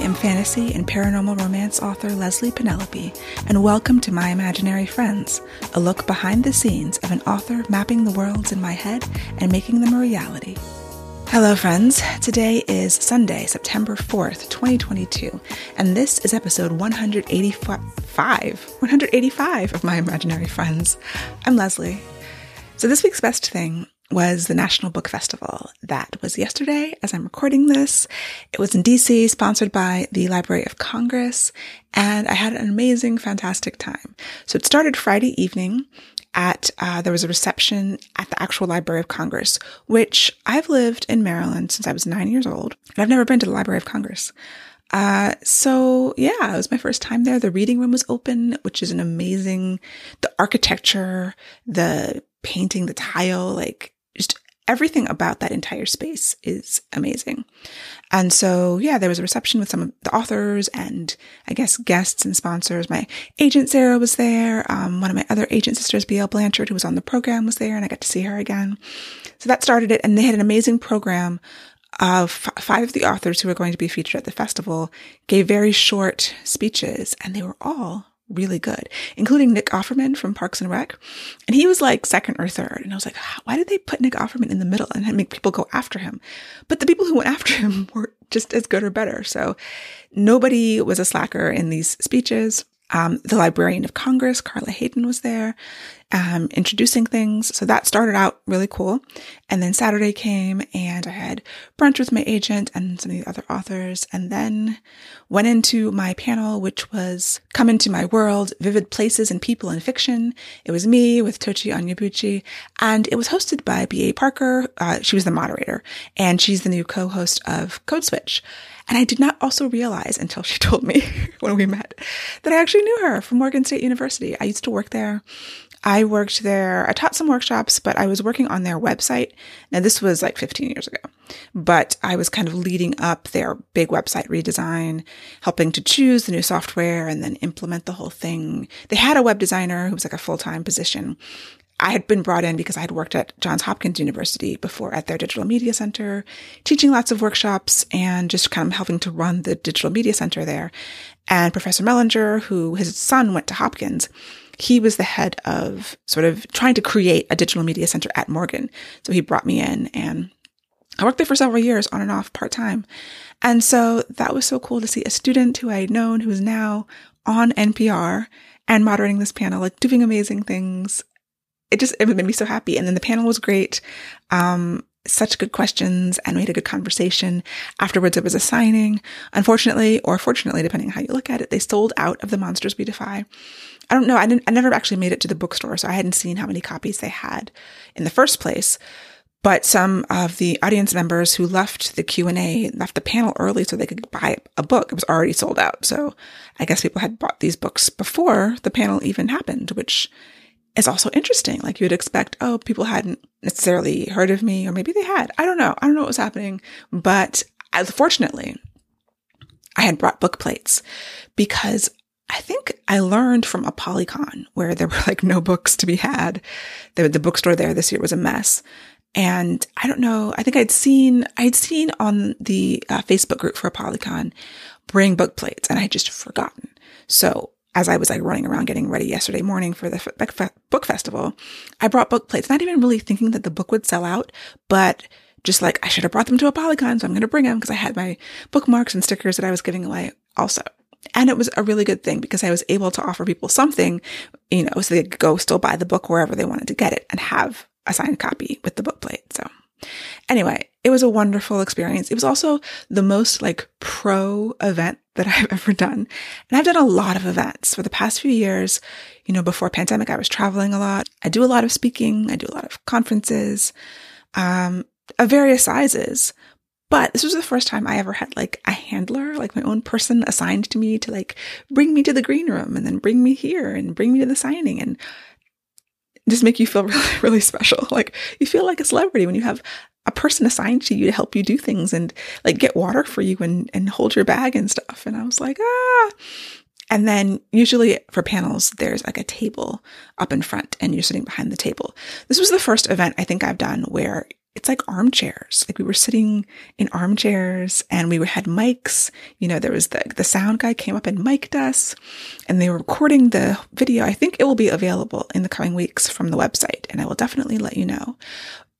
am fantasy and paranormal romance author Leslye Penelope, and welcome to My Imaginary Friends, a look behind the scenes of an author mapping the worlds in my head and making them a reality. Hello, friends. Today is Sunday, September 4th, 2022, and this is episode 185, 185 of My Imaginary Friends. I'm Leslye. So, this week's best thing was the National Book Festival. That was yesterday as I'm recording this. It was in DC, sponsored by the Library of Congress, and I had an amazing, fantastic time. So it started Friday evening at, uh, there was a reception at the actual Library of Congress, which I've lived in Maryland since I was nine years old, and I've never been to the Library of Congress. Uh, so yeah, it was my first time there. The reading room was open, which is an amazing, the architecture, the painting, the tile, like just everything about that entire space is amazing. And so, yeah, there was a reception with some of the authors and I guess guests and sponsors. My agent Sarah was there. Um, one of my other agent sisters, BL Blanchard, who was on the program, was there, and I got to see her again. So that started it, and they had an amazing program of f- five of the authors who were going to be featured at the festival gave very short speeches, and they were all really good, including Nick Offerman from Parks and Rec. And he was like second or third. And I was like, why did they put Nick Offerman in the middle and make people go after him? But the people who went after him were just as good or better. So nobody was a slacker in these speeches. Um, the Librarian of Congress, Carla Hayden, was there um, introducing things. So that started out really cool. And then Saturday came and I had brunch with my agent and some of the other authors, and then went into my panel, which was Come Into My World, Vivid Places and People in Fiction. It was me with Tochi Onyebuchi, and it was hosted by B.A. Parker. Uh, she was the moderator, and she's the new co-host of Code Switch. And I did not also realize until she told me when we met that I actually knew her from Morgan State University. I used to work there. I worked there. I taught some workshops, but I was working on their website. Now, this was like 15 years ago, but I was kind of leading up their big website redesign, helping to choose the new software and then implement the whole thing. They had a web designer who was like a full time position. I had been brought in because I had worked at Johns Hopkins University before at their digital media center, teaching lots of workshops and just kind of helping to run the digital media center there. And Professor Mellinger, who his son went to Hopkins, he was the head of sort of trying to create a digital media center at Morgan. So he brought me in and I worked there for several years on and off part time. And so that was so cool to see a student who I had known who is now on NPR and moderating this panel, like doing amazing things. It just, it made me so happy. And then the panel was great. Um, such good questions and we had a good conversation. Afterwards, it was a signing. Unfortunately, or fortunately, depending on how you look at it, they sold out of the Monsters We Defy. I don't know. I didn't, I never actually made it to the bookstore, so I hadn't seen how many copies they had in the first place. But some of the audience members who left the Q&A left the panel early so they could buy a book. It was already sold out. So I guess people had bought these books before the panel even happened, which is also interesting. Like you'd expect, oh, people hadn't necessarily heard of me, or maybe they had. I don't know. I don't know what was happening. But fortunately, I had brought book plates because I think I learned from ApollyCon where there were like no books to be had. The, the bookstore there this year was a mess. And I don't know, I think I'd seen, I'd seen on the uh, Facebook group for ApollyCon bring book plates and I just forgotten. So as I was like running around getting ready yesterday morning for the book festival, I brought book plates, not even really thinking that the book would sell out, but just like I should have brought them to ApollyCon, so I'm going to bring them because I had my bookmarks and stickers that I was giving away also. And it was a really good thing because I was able to offer people something, you know, so they could go still buy the book wherever they wanted to get it and have a signed copy with the book plate. So anyway, it was a wonderful experience. It was also the most like pro event that I've ever done. And I've done a lot of events for the past few years. You know, before pandemic, I was traveling a lot. I do a lot of speaking. I do a lot of conferences, um, of various sizes. But this was the first time I ever had like a handler, like my own person assigned to me to like bring me to the green room and then bring me here and bring me to the signing and just make you feel really, really special. Like you feel like a celebrity when you have a person assigned to you to help you do things and like get water for you and, and hold your bag and stuff. And I was like, ah. And then usually for panels, there's like a table up in front and you're sitting behind the table. This was the first event I think I've done where it's like armchairs. Like we were sitting in armchairs and we had mics. You know, there was the, the sound guy came up and mic'd us and they were recording the video. I think it will be available in the coming weeks from the website and I will definitely let you know.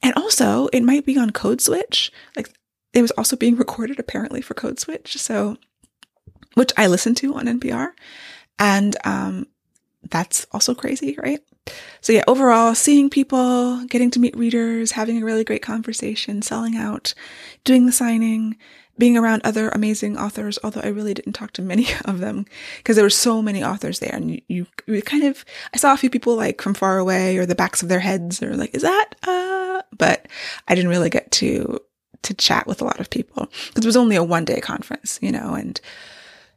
And also it might be on Code Switch. Like it was also being recorded apparently for Code Switch. So, which I listened to on NPR. And, um, that's also crazy, right? So yeah, overall, seeing people, getting to meet readers, having a really great conversation, selling out, doing the signing, being around other amazing authors, although I really didn't talk to many of them because there were so many authors there and you, you, kind of, I saw a few people like from far away or the backs of their heads or like, is that, uh, but I didn't really get to, to chat with a lot of people because it was only a one day conference, you know, and,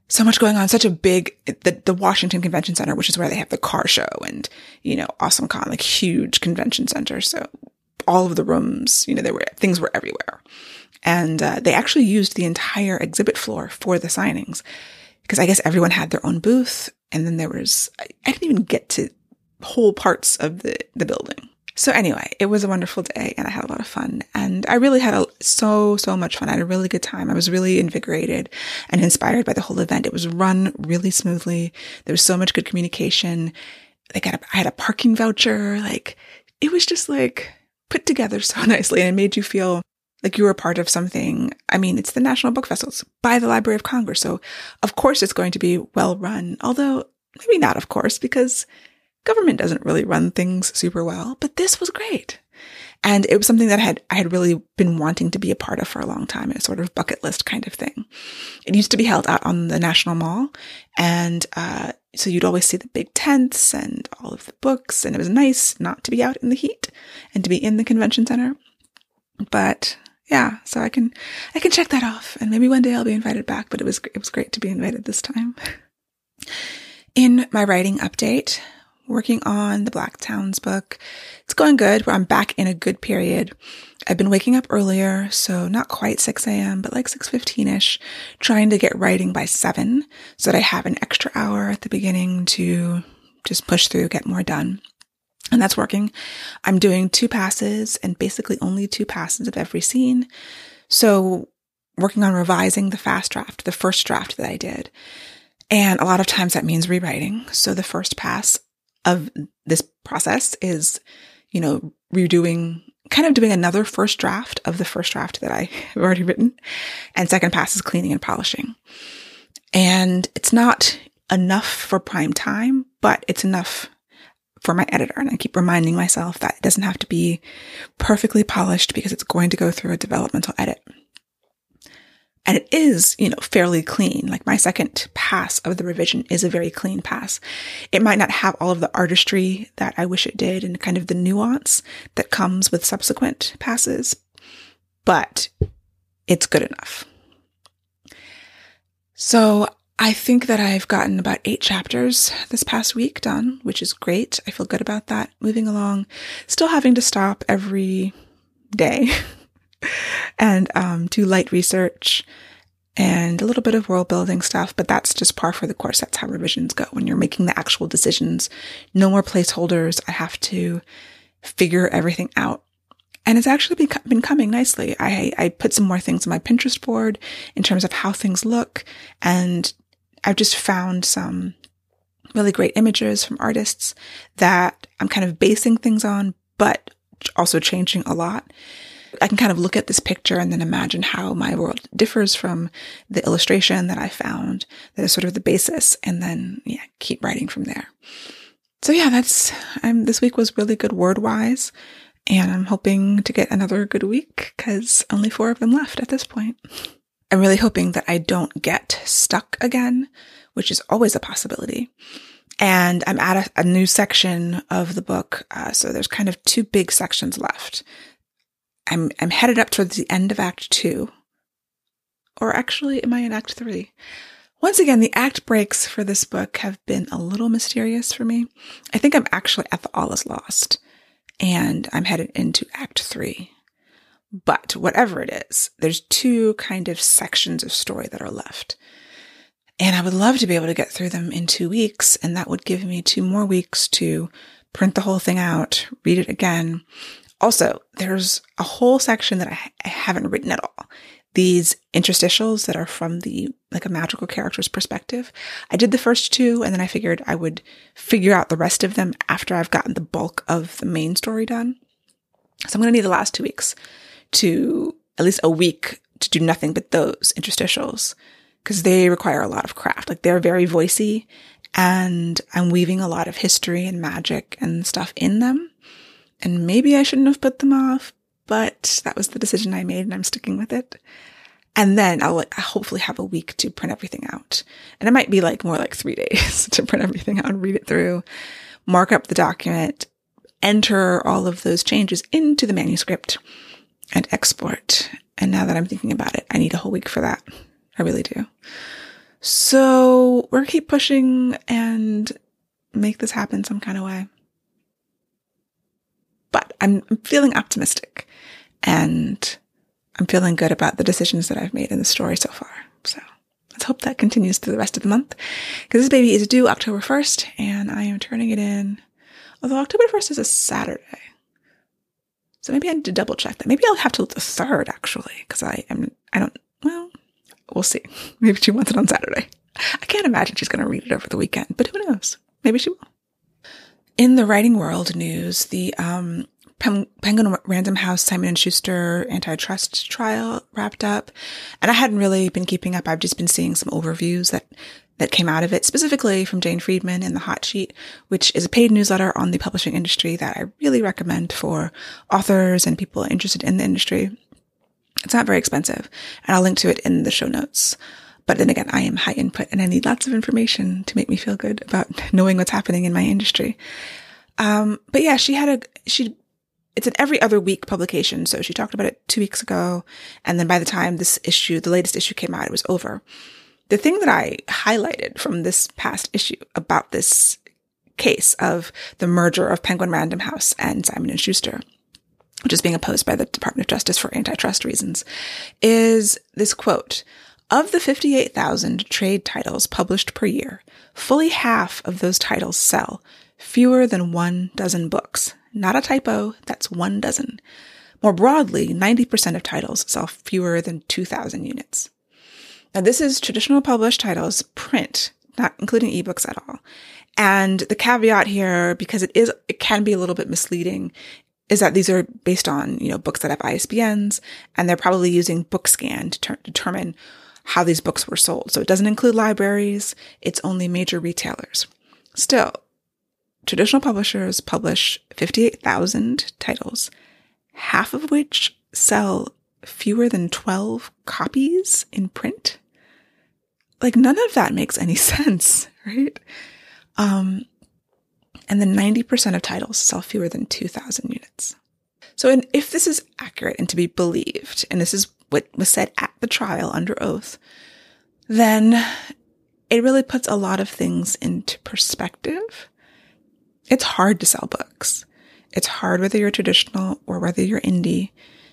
so much going on, such a big, the, the Washington Convention Center, which is where they have the car show and, you know, Awesome Con, like huge convention center. So all of the rooms, you know, there were, things were everywhere. And uh, they actually used the entire exhibit floor for the signings because I guess everyone had their own booth. And then there was, I, I didn't even get to whole parts of the, the building. So anyway, it was a wonderful day and I had a lot of fun and I really had a, so, so much fun. I had a really good time. I was really invigorated and inspired by the whole event. It was run really smoothly. There was so much good communication. I had a, I had a parking voucher. Like it was just like put together so nicely and it made you feel like you were part of something. I mean, it's the National Book Festivals by the Library of Congress. So of course it's going to be well run, although maybe not, of course, because government doesn't really run things super well, but this was great. And it was something that I had, I had really been wanting to be a part of for a long time, a sort of bucket list kind of thing. It used to be held out on the National Mall. And, uh, so you'd always see the big tents and all of the books. And it was nice not to be out in the heat and to be in the convention center. But yeah, so I can, I can check that off and maybe one day I'll be invited back, but it was, it was great to be invited this time. In my writing update, working on the Black Towns book. It's going good. I'm back in a good period. I've been waking up earlier, so not quite 6 a.m., but like 6.15ish, trying to get writing by 7 so that I have an extra hour at the beginning to just push through, get more done. And that's working. I'm doing two passes and basically only two passes of every scene. So working on revising the fast draft, the first draft that I did. And a lot of times that means rewriting. So the first pass of this process is, you know, redoing, kind of doing another first draft of the first draft that I have already written. And second pass is cleaning and polishing. And it's not enough for prime time, but it's enough for my editor. And I keep reminding myself that it doesn't have to be perfectly polished because it's going to go through a developmental edit. And it is, you know, fairly clean. Like my second pass of the revision is a very clean pass. It might not have all of the artistry that I wish it did and kind of the nuance that comes with subsequent passes, but it's good enough. So I think that I've gotten about eight chapters this past week done, which is great. I feel good about that. Moving along, still having to stop every day and um, do light research and a little bit of world building stuff, but that's just par for the course. That's how revisions go. When you're making the actual decisions, no more placeholders. I have to figure everything out. And it's actually been, coming nicely. I, I put some more things on my Pinterest board in terms of how things look. And I've just found some really great images from artists that I'm kind of basing things on, but also changing a lot. I can kind of look at this picture and then imagine how my world differs from the illustration that I found that is sort of the basis and then yeah, keep writing from there. So yeah, that's I'm this week was really good word wise and I'm hoping to get another good week cuz only 4 of them left at this point. I'm really hoping that I don't get stuck again, which is always a possibility. And I'm at a, a new section of the book. Uh, so there's kind of two big sections left. I'm I'm headed up towards the end of Act Two. Or actually, am I in Act Three? Once again, the act breaks for this book have been a little mysterious for me. I think I'm actually at the All is Lost, and I'm headed into Act Three. But whatever it is, there's two kind of sections of story that are left. And I would love to be able to get through them in two weeks, and that would give me two more weeks to print the whole thing out, read it again, Also, there's a whole section that I, I haven't written at all. These interstitials that are from the like a magical character's perspective. I did the first two and then I figured I would figure out the rest of them after I've gotten the bulk of the main story done. So I'm going to need the last two weeks to at least a week to do nothing but those interstitials because they require a lot of craft. Like they're very voicey and I'm weaving a lot of history and magic and stuff in them. And maybe I shouldn't have put them off, but that was the decision I made and I'm sticking with it. And then I'll hopefully have a week to print everything out. And it might be like more like three days to print everything out and read it through, mark up the document, enter all of those changes into the manuscript and export. And now that I'm thinking about it, I need a whole week for that. I really do. So we're keep pushing and make this happen some kind of way. But I'm feeling optimistic and I'm feeling good about the decisions that I've made in the story so far. So let's hope that continues through the rest of the month because this baby is due October 1st and I am turning it in. Although October 1st is a Saturday. So maybe I need to double check that. Maybe I'll have to the third actually because I am, I don't, well, we'll see. Maybe she wants it on Saturday. I can't imagine she's going to read it over the weekend, but who knows? Maybe she will. In the writing world news, the um, Penguin Random House Simon and Schuster antitrust trial wrapped up, and I hadn't really been keeping up. I've just been seeing some overviews that that came out of it, specifically from Jane Friedman in the Hot Sheet, which is a paid newsletter on the publishing industry that I really recommend for authors and people interested in the industry. It's not very expensive, and I'll link to it in the show notes. But then again, I am high input and I need lots of information to make me feel good about knowing what's happening in my industry. Um, but yeah, she had a, she, it's an every other week publication. So she talked about it two weeks ago. And then by the time this issue, the latest issue came out, it was over. The thing that I highlighted from this past issue about this case of the merger of Penguin Random House and Simon and Schuster which is being opposed by the Department of Justice for antitrust reasons, is this quote. Of the 58,000 trade titles published per year, fully half of those titles sell fewer than one dozen books. Not a typo, that's one dozen. More broadly, 90% of titles sell fewer than 2,000 units. Now, this is traditional published titles, print, not including ebooks at all. And the caveat here, because it is, it can be a little bit misleading, is that these are based on, you know, books that have ISBNs and they're probably using Bookscan to ter- determine how these books were sold. So it doesn't include libraries. It's only major retailers. Still, traditional publishers publish 58,000 titles, half of which sell fewer than 12 copies in print. Like none of that makes any sense, right? Um, and then 90% of titles sell fewer than 2,000 units. So and if this is accurate and to be believed, and this is what was said at the trial under oath, then it really puts a lot of things into perspective. It's hard to sell books. It's hard whether you're traditional or whether you're indie.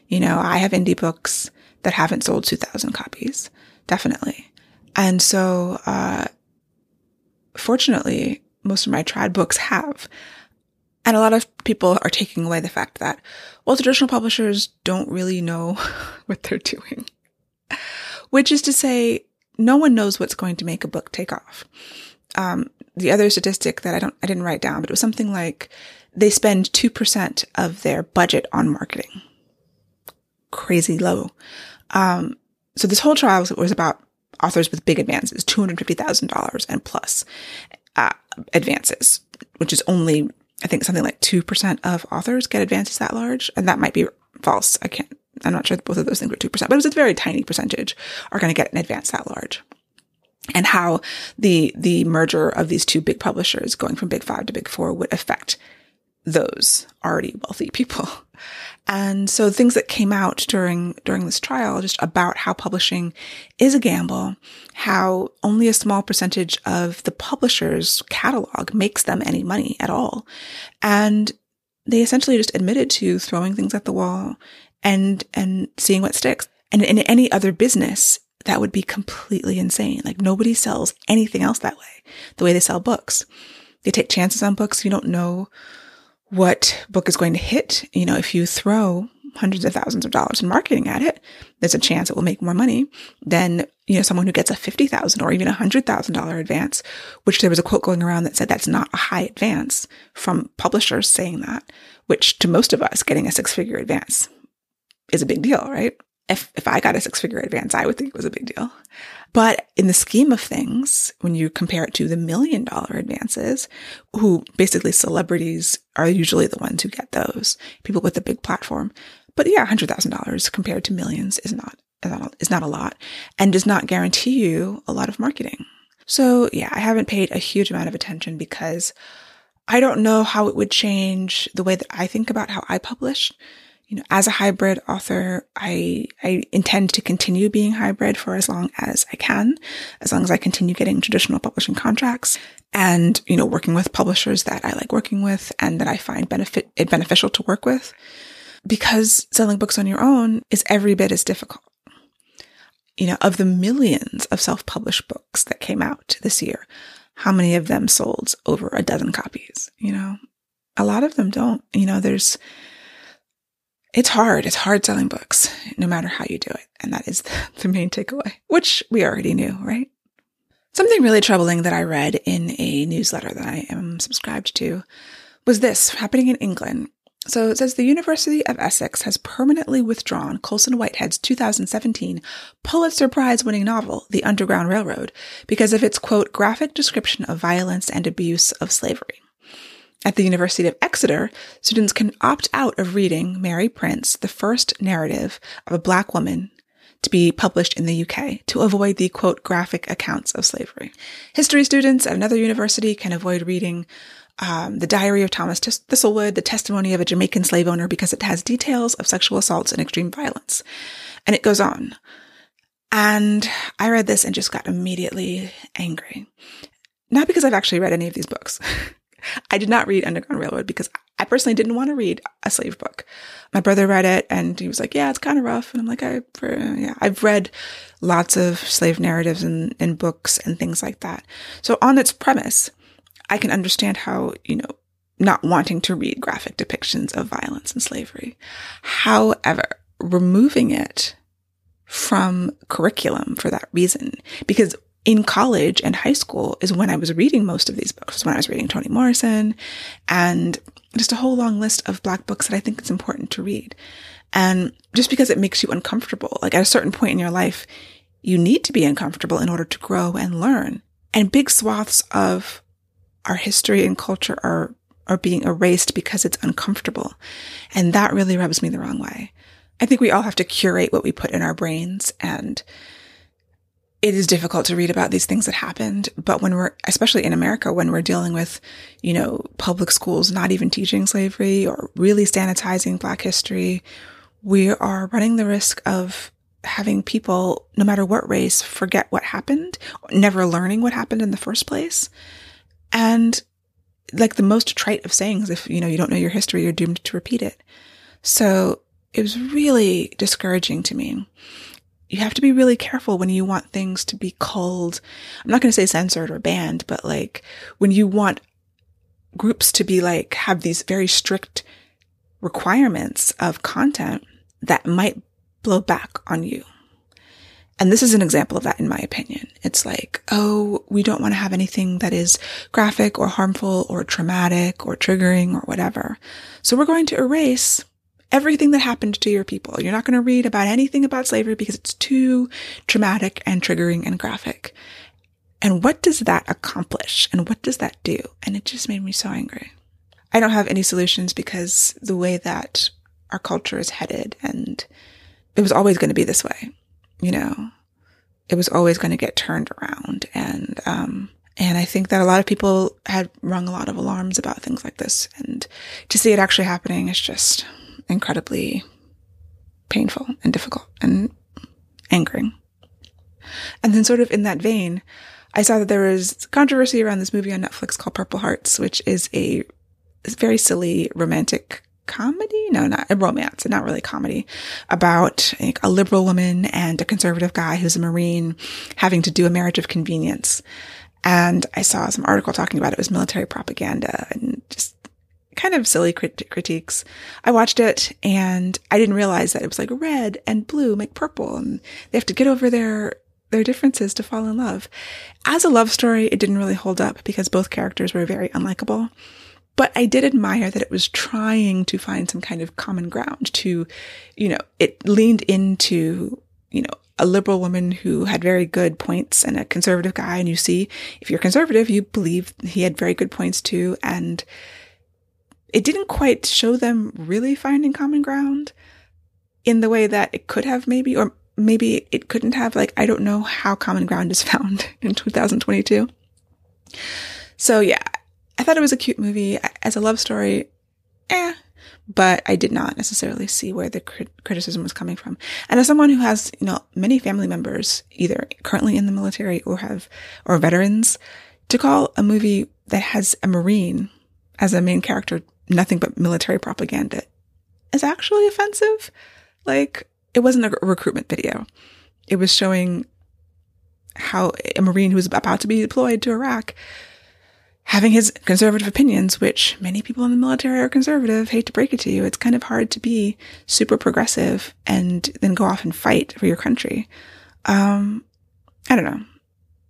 You know, I have indie books that haven't sold 2,000 copies, definitely. And so, uh, fortunately, most of my trad books have. And a lot of people are taking away the fact that, well, traditional publishers don't really know what they're doing. Which is to say, no one knows what's going to make a book take off. Um, the other statistic that I don't, I didn't write down, but it was something like they spend 2% of their budget on marketing. Crazy low. Um, so this whole trial was, was about authors with big advances, $250,000 and plus uh, advances, which is only, I think, something like 2% of authors get advances that large. And that might be false. I can't, I'm not sure both of those things were 2%, but it was a very tiny percentage are going to get an advance that large. And how the, the merger of these two big publishers going from big five to big four would affect those already wealthy people. And so things that came out during, during this trial just about how publishing is a gamble, how only a small percentage of the publisher's catalog makes them any money at all. And they essentially just admitted to throwing things at the wall and, and seeing what sticks. And in any other business, that would be completely insane. Like nobody sells anything else that way, the way they sell books. They take chances on books. You don't know what book is going to hit. You know, if you throw hundreds of thousands of dollars in marketing at it, there's a chance it will make more money than, you know, someone who gets a 50,000 or even a $100,000 advance, which there was a quote going around that said that's not a high advance from publishers saying that, which to most of us, getting a six figure advance is a big deal, right? If, if I got a six figure advance, I would think it was a big deal. But in the scheme of things, when you compare it to the million dollar advances, who basically celebrities are usually the ones who get those, people with a big platform. But yeah, $100,000 compared to millions is not, is not a lot and does not guarantee you a lot of marketing. So yeah, I haven't paid a huge amount of attention because I don't know how it would change the way that I think about how I publish. You know, as a hybrid author, I, I intend to continue being hybrid for as long as I can, as long as I continue getting traditional publishing contracts and, you know, working with publishers that I like working with and that I find benefit, it beneficial to work with because selling books on your own is every bit as difficult. You know, of the millions of self-published books that came out this year, how many of them sold over a dozen copies? You know, a lot of them don't. You know, there's, it's hard. It's hard selling books, no matter how you do it. And that is the main takeaway, which we already knew, right? Something really troubling that I read in a newsletter that I am subscribed to was this happening in England. So it says the University of Essex has permanently withdrawn Colson Whitehead's 2017 Pulitzer Prize winning novel, The Underground Railroad, because of its quote, graphic description of violence and abuse of slavery. At the University of Exeter, students can opt out of reading Mary Prince, the first narrative of a black woman to be published in the UK to avoid the quote graphic accounts of slavery. History students at another university can avoid reading um, the diary of Thomas Thistlewood, the testimony of a Jamaican slave owner, because it has details of sexual assaults and extreme violence. And it goes on. And I read this and just got immediately angry. Not because I've actually read any of these books. I did not read Underground Railroad because I personally didn't want to read a slave book. My brother read it and he was like, yeah, it's kind of rough. And I'm like, I, yeah, I've read lots of slave narratives and, and books and things like that. So on its premise, I can understand how, you know, not wanting to read graphic depictions of violence and slavery. However, removing it from curriculum for that reason, because in college and high school is when I was reading most of these books, when I was reading Toni Morrison and just a whole long list of black books that I think it's important to read. And just because it makes you uncomfortable, like at a certain point in your life, you need to be uncomfortable in order to grow and learn. And big swaths of our history and culture are are being erased because it's uncomfortable. And that really rubs me the wrong way. I think we all have to curate what we put in our brains and it is difficult to read about these things that happened, but when we're, especially in America, when we're dealing with, you know, public schools not even teaching slavery or really sanitizing black history, we are running the risk of having people, no matter what race, forget what happened, never learning what happened in the first place. And like the most trite of sayings, if you know you don't know your history, you're doomed to repeat it. So it was really discouraging to me. You have to be really careful when you want things to be called, I'm not going to say censored or banned, but like when you want groups to be like, have these very strict requirements of content that might blow back on you. And this is an example of that, in my opinion. It's like, oh, we don't want to have anything that is graphic or harmful or traumatic or triggering or whatever. So we're going to erase everything that happened to your people. You're not going to read about anything about slavery because it's too traumatic and triggering and graphic. And what does that accomplish? And what does that do? And it just made me so angry. I don't have any solutions because the way that our culture is headed and it was always going to be this way you know, it was always going to get turned around. And, um, and I think that a lot of people had rung a lot of alarms about things like this. And to see it actually happening is just incredibly painful and difficult and angering. And then sort of in that vein, I saw that there was controversy around this movie on Netflix called Purple Hearts, which is a very silly romantic comedy? No, not a romance, not really a comedy about like, a liberal woman and a conservative guy who's a Marine having to do a marriage of convenience. And I saw some article talking about it was military propaganda and just, kind of silly crit- critiques. I watched it and I didn't realize that it was like red and blue make purple and they have to get over their their differences to fall in love. As a love story, it didn't really hold up because both characters were very unlikable. But I did admire that it was trying to find some kind of common ground to, you know, it leaned into, you know, a liberal woman who had very good points and a conservative guy. And you see, if you're conservative, you believe he had very good points too. And it didn't quite show them really finding common ground in the way that it could have maybe, or maybe it couldn't have. Like, I don't know how common ground is found in 2022. So yeah, I thought it was a cute movie. As a love story, eh, but I did not necessarily see where the crit- criticism was coming from. And as someone who has, you know, many family members either currently in the military or have, or veterans, to call a movie that has a Marine as a main character nothing but military propaganda is actually offensive. Like, it wasn't a recruitment video. It was showing how a Marine who was about to be deployed to Iraq having his conservative opinions, which many people in the military are conservative, hate to break it to you. It's kind of hard to be super progressive and then go off and fight for your country. Um, I don't know.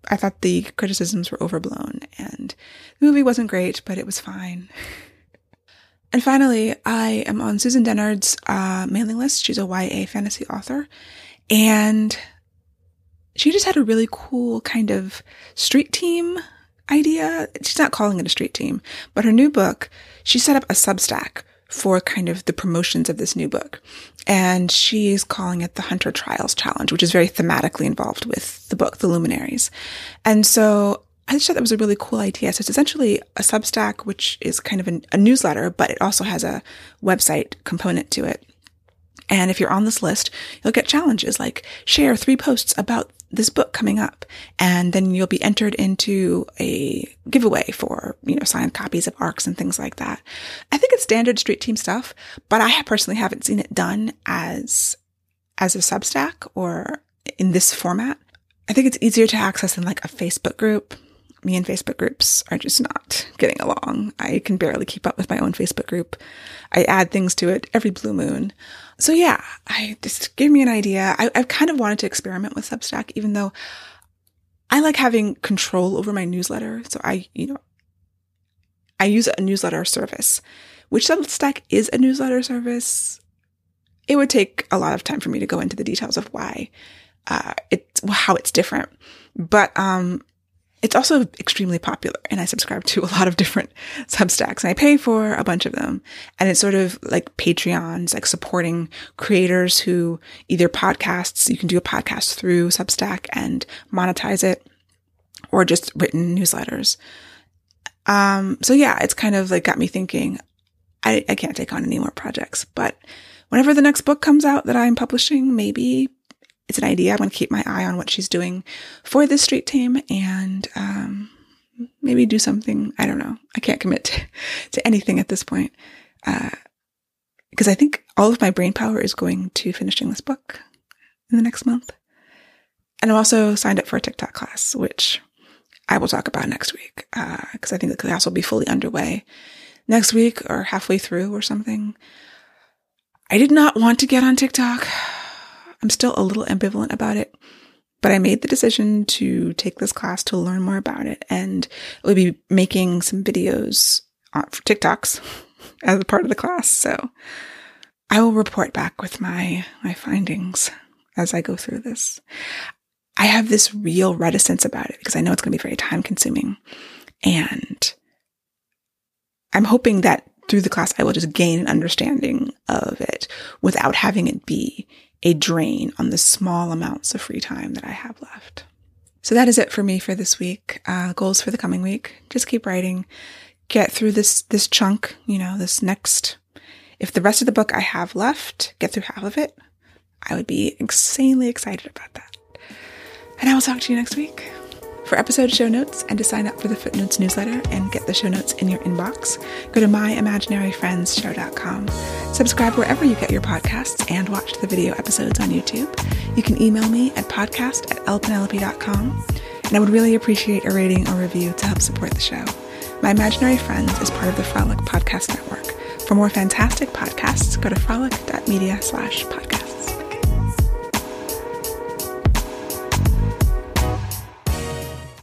I thought the criticisms were overblown and the movie wasn't great, but it was fine. and finally, I am on Susan Dennard's uh, mailing list. She's a YA fantasy author and she just had a really cool kind of street team idea. She's not calling it a street team, but her new book, she set up a Substack for kind of the promotions of this new book. And she's calling it the Hunter Trials Challenge, which is very thematically involved with the book, The Luminaries. And so I just thought that was a really cool idea. So it's essentially a Substack, which is kind of an, a newsletter, but it also has a website component to it. And if you're on this list, you'll get challenges like share three posts about this book coming up. And then you'll be entered into a giveaway for, you know, signed copies of ARCs and things like that. I think it's standard street team stuff, but I personally haven't seen it done as, as a Substack or in this format. I think it's easier to access than like a Facebook group. Me and Facebook groups are just not getting along. I can barely keep up with my own Facebook group. I add things to it every blue moon. So yeah, I just gave me an idea. I, I've kind of wanted to experiment with Substack, even though I like having control over my newsletter. So I, you know, I use a newsletter service, which Substack is a newsletter service. It would take a lot of time for me to go into the details of why, uh, it's how it's different. But, um, it's also extremely popular and I subscribe to a lot of different Substacks and I pay for a bunch of them. And it's sort of like Patreons, like supporting creators who either podcasts, you can do a podcast through Substack and monetize it or just written newsletters. Um, so yeah, it's kind of like got me thinking, I, I can't take on any more projects, but whenever the next book comes out that I'm publishing, maybe it's an idea. I'm going to keep my eye on what she's doing for this street team and um, maybe do something. I don't know. I can't commit to, to anything at this point because uh, I think all of my brain power is going to finishing this book in the next month. And I'm also signed up for a TikTok class, which I will talk about next week because uh, I think the class will be fully underway next week or halfway through or something. I did not want to get on TikTok. I'm still a little ambivalent about it, but I made the decision to take this class to learn more about it and we'll be making some videos for TikToks as a part of the class. So I will report back with my, my findings as I go through this. I have this real reticence about it because I know it's going to be very time consuming and I'm hoping that through the class, I will just gain an understanding of it without having it be a drain on the small amounts of free time that I have left. So that is it for me for this week. Uh, goals for the coming week. Just keep writing. Get through this, this chunk, you know, this next, if the rest of the book I have left, get through half of it, I would be insanely excited about that. And I will talk to you next week. For episode show notes and to sign up for the Footnotes newsletter and get the show notes in your inbox, go to myimaginaryfriendsshow.com. Subscribe wherever you get your podcasts and watch the video episodes on YouTube. You can email me at podcast at lpenelope.com. And I would really appreciate a rating or review to help support the show. My Imaginary Friends is part of the Frolic Podcast Network. For more fantastic podcasts, go to frolic.media slash podcast.